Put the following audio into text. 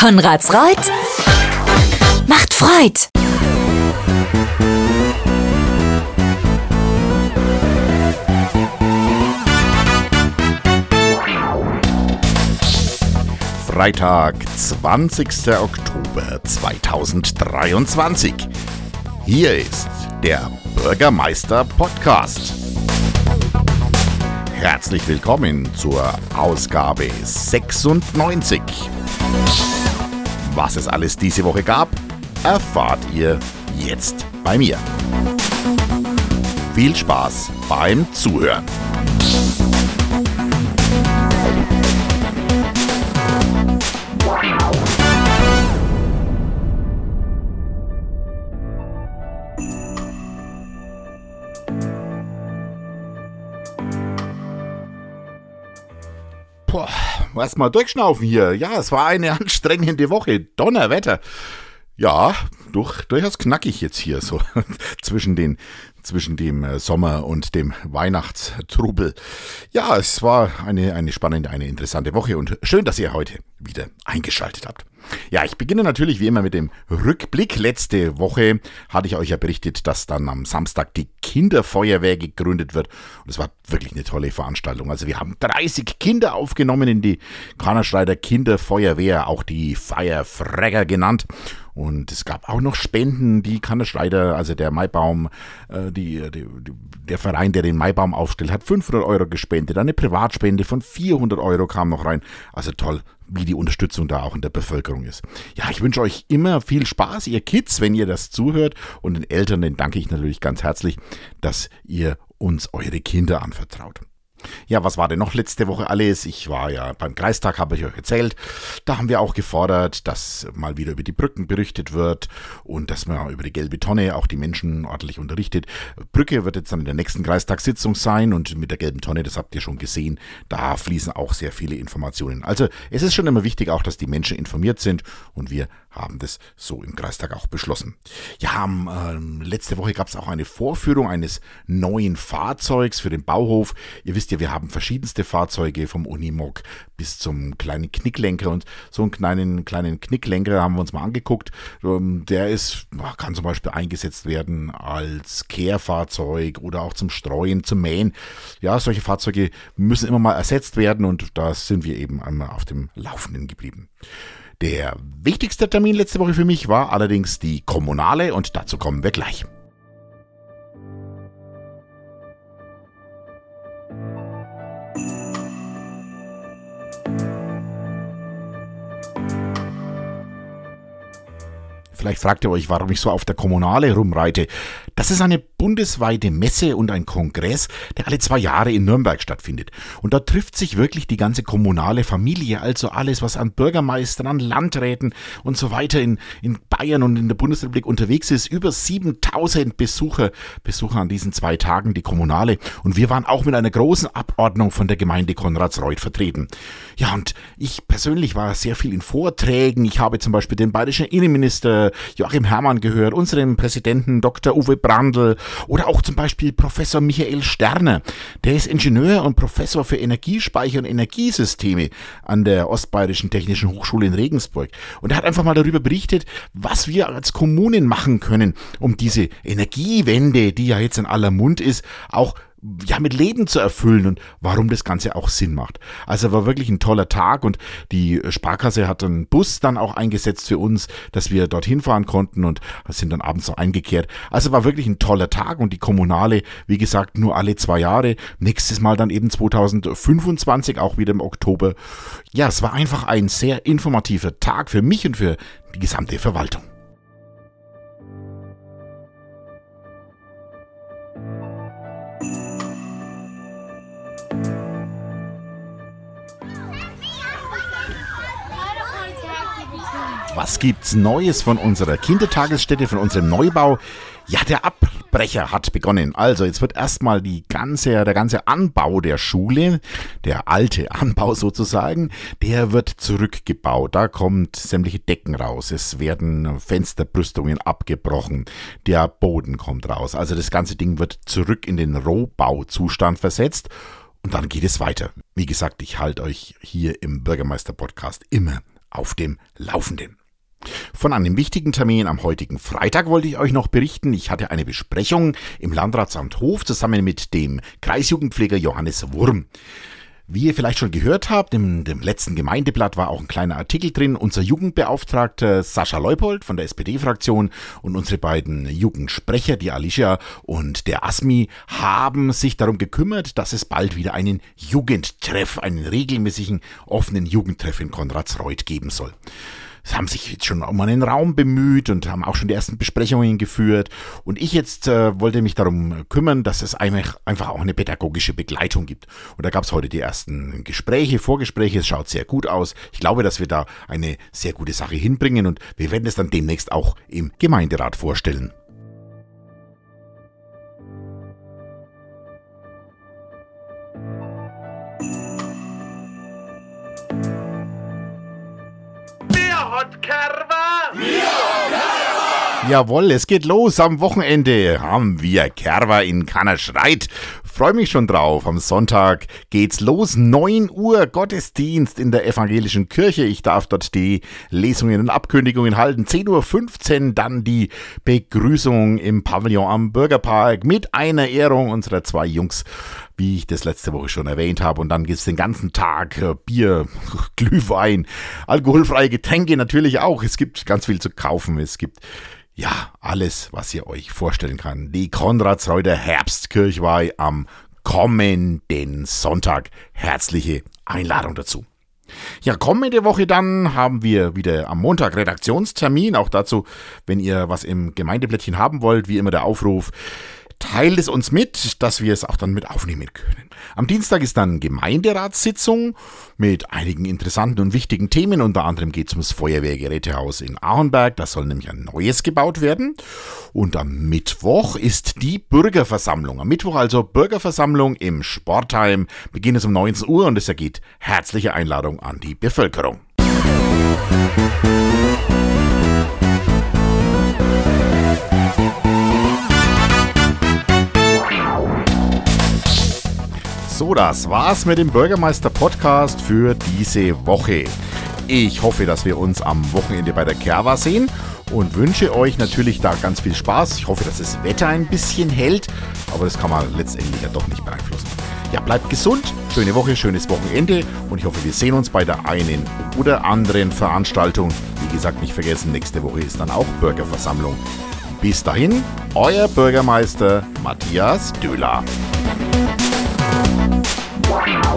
Konrads Reut macht Freud. Freitag, 20. Oktober 2023. Hier ist der Bürgermeister Podcast. Herzlich willkommen zur Ausgabe 96. Was es alles diese Woche gab, erfahrt ihr jetzt bei mir. Viel Spaß beim Zuhören. Erstmal durchschnaufen hier. Ja, es war eine anstrengende Woche. Donnerwetter. Ja, durch, durchaus knackig jetzt hier so zwischen den zwischen dem äh, Sommer und dem Weihnachtstrubel. Ja, es war eine, eine spannende, eine interessante Woche und schön, dass ihr heute wieder eingeschaltet habt. Ja, ich beginne natürlich wie immer mit dem Rückblick. Letzte Woche hatte ich euch ja berichtet, dass dann am Samstag die Kinderfeuerwehr gegründet wird. Und es war wirklich eine tolle Veranstaltung. Also wir haben 30 Kinder aufgenommen in die Kannerschreider Kinderfeuerwehr, auch die Feierfregger genannt. Und es gab auch noch Spenden, die Kannerschreider, also der Maibaum, äh, die, die, der Verein, der den Maibaum aufstellt, hat 500 Euro gespendet. Eine Privatspende von 400 Euro kam noch rein. Also toll, wie die Unterstützung da auch in der Bevölkerung ist. Ja, ich wünsche euch immer viel Spaß, ihr Kids, wenn ihr das zuhört. Und den Eltern, den danke ich natürlich ganz herzlich, dass ihr uns eure Kinder anvertraut. Ja, was war denn noch letzte Woche alles? Ich war ja beim Kreistag, habe ich euch erzählt. Da haben wir auch gefordert, dass mal wieder über die Brücken berichtet wird und dass man über die gelbe Tonne auch die Menschen ordentlich unterrichtet. Brücke wird jetzt dann in der nächsten Kreistagssitzung sein und mit der gelben Tonne, das habt ihr schon gesehen, da fließen auch sehr viele Informationen. Also es ist schon immer wichtig auch, dass die Menschen informiert sind und wir haben das so im Kreistag auch beschlossen. Ja, ähm, letzte Woche gab es auch eine Vorführung eines neuen Fahrzeugs für den Bauhof. Ihr wisst ja, wir haben verschiedenste Fahrzeuge vom Unimog bis zum kleinen Knicklenker und so einen kleinen, kleinen Knicklenker haben wir uns mal angeguckt. Ähm, der ist, kann zum Beispiel eingesetzt werden als Kehrfahrzeug oder auch zum Streuen, zum Mähen. Ja, solche Fahrzeuge müssen immer mal ersetzt werden und da sind wir eben einmal auf dem Laufenden geblieben. Der wichtigste Termin letzte Woche für mich war allerdings die Kommunale und dazu kommen wir gleich. Vielleicht fragt ihr euch, warum ich so auf der Kommunale rumreite. Das ist eine bundesweite Messe und ein Kongress, der alle zwei Jahre in Nürnberg stattfindet. Und da trifft sich wirklich die ganze kommunale Familie, also alles, was an Bürgermeistern, an Landräten und so weiter in, in Bayern und in der Bundesrepublik unterwegs ist. Über 7000 Besucher, Besucher an diesen zwei Tagen, die Kommunale. Und wir waren auch mit einer großen Abordnung von der Gemeinde Konradsreuth vertreten. Ja, und ich persönlich war sehr viel in Vorträgen. Ich habe zum Beispiel den bayerischen Innenminister Joachim Herrmann gehört, unseren Präsidenten Dr. Uwe Brandl oder auch zum Beispiel Professor Michael Sterner. Der ist Ingenieur und Professor für Energiespeicher und Energiesysteme an der Ostbayerischen Technischen Hochschule in Regensburg. Und er hat einfach mal darüber berichtet, was wir als Kommunen machen können, um diese Energiewende, die ja jetzt in aller Mund ist, auch ja, mit Leben zu erfüllen und warum das Ganze auch Sinn macht. Also war wirklich ein toller Tag und die Sparkasse hat einen Bus dann auch eingesetzt für uns, dass wir dorthin fahren konnten und sind dann abends so eingekehrt. Also war wirklich ein toller Tag und die Kommunale, wie gesagt, nur alle zwei Jahre. Nächstes Mal dann eben 2025, auch wieder im Oktober. Ja, es war einfach ein sehr informativer Tag für mich und für die gesamte Verwaltung. Was gibt's Neues von unserer Kindertagesstätte, von unserem Neubau? Ja, der Abbrecher hat begonnen. Also, jetzt wird erstmal die ganze, der ganze Anbau der Schule, der alte Anbau sozusagen, der wird zurückgebaut. Da kommt sämtliche Decken raus. Es werden Fensterbrüstungen abgebrochen. Der Boden kommt raus. Also, das ganze Ding wird zurück in den Rohbauzustand versetzt. Und dann geht es weiter. Wie gesagt, ich halte euch hier im Bürgermeister-Podcast immer auf dem Laufenden. Von einem wichtigen Termin am heutigen Freitag wollte ich euch noch berichten. Ich hatte eine Besprechung im Landratsamt Hof zusammen mit dem Kreisjugendpfleger Johannes Wurm. Wie ihr vielleicht schon gehört habt, im dem letzten Gemeindeblatt war auch ein kleiner Artikel drin. Unser Jugendbeauftragter Sascha Leupold von der SPD-Fraktion und unsere beiden Jugendsprecher, die Alicia und der Asmi, haben sich darum gekümmert, dass es bald wieder einen Jugendtreff, einen regelmäßigen offenen Jugendtreff in Konradsreuth geben soll haben sich jetzt schon um einen Raum bemüht und haben auch schon die ersten Besprechungen geführt. Und ich jetzt äh, wollte mich darum kümmern, dass es einfach auch eine pädagogische Begleitung gibt. Und da gab es heute die ersten Gespräche, Vorgespräche. Es schaut sehr gut aus. Ich glaube, dass wir da eine sehr gute Sache hinbringen und wir werden es dann demnächst auch im Gemeinderat vorstellen. Hat Kerwa? Jawohl, es geht los. Am Wochenende haben wir Kerwa in Kannerschreit. Freue mich schon drauf. Am Sonntag geht's los. 9 Uhr Gottesdienst in der evangelischen Kirche. Ich darf dort die Lesungen und Abkündigungen halten. 10.15 Uhr dann die Begrüßung im Pavillon am Bürgerpark mit einer Ehrung unserer zwei Jungs wie ich das letzte Woche schon erwähnt habe. Und dann gibt es den ganzen Tag äh, Bier, Glühwein, alkoholfreie Getränke natürlich auch. Es gibt ganz viel zu kaufen. Es gibt ja, alles, was ihr euch vorstellen kann. Die Konradsreuter Herbstkirchweih am kommenden Sonntag. Herzliche Einladung dazu. Ja, kommende Woche dann haben wir wieder am Montag Redaktionstermin. Auch dazu, wenn ihr was im Gemeindeblättchen haben wollt, wie immer der Aufruf teilt es uns mit, dass wir es auch dann mit aufnehmen können. Am Dienstag ist dann Gemeinderatssitzung mit einigen interessanten und wichtigen Themen. Unter anderem geht es ums Feuerwehrgerätehaus in Ahornberg. Da soll nämlich ein neues gebaut werden. Und am Mittwoch ist die Bürgerversammlung. Am Mittwoch also Bürgerversammlung im Sportheim. Beginn es um 19 Uhr und es ergeht herzliche Einladung an die Bevölkerung. Das war's mit dem Bürgermeister Podcast für diese Woche. Ich hoffe, dass wir uns am Wochenende bei der Kerwa sehen und wünsche euch natürlich da ganz viel Spaß. Ich hoffe, dass das Wetter ein bisschen hält, aber das kann man letztendlich ja doch nicht beeinflussen. Ja, bleibt gesund, schöne Woche, schönes Wochenende und ich hoffe, wir sehen uns bei der einen oder anderen Veranstaltung. Wie gesagt, nicht vergessen, nächste Woche ist dann auch Bürgerversammlung. Bis dahin, euer Bürgermeister Matthias Döhler. Warning.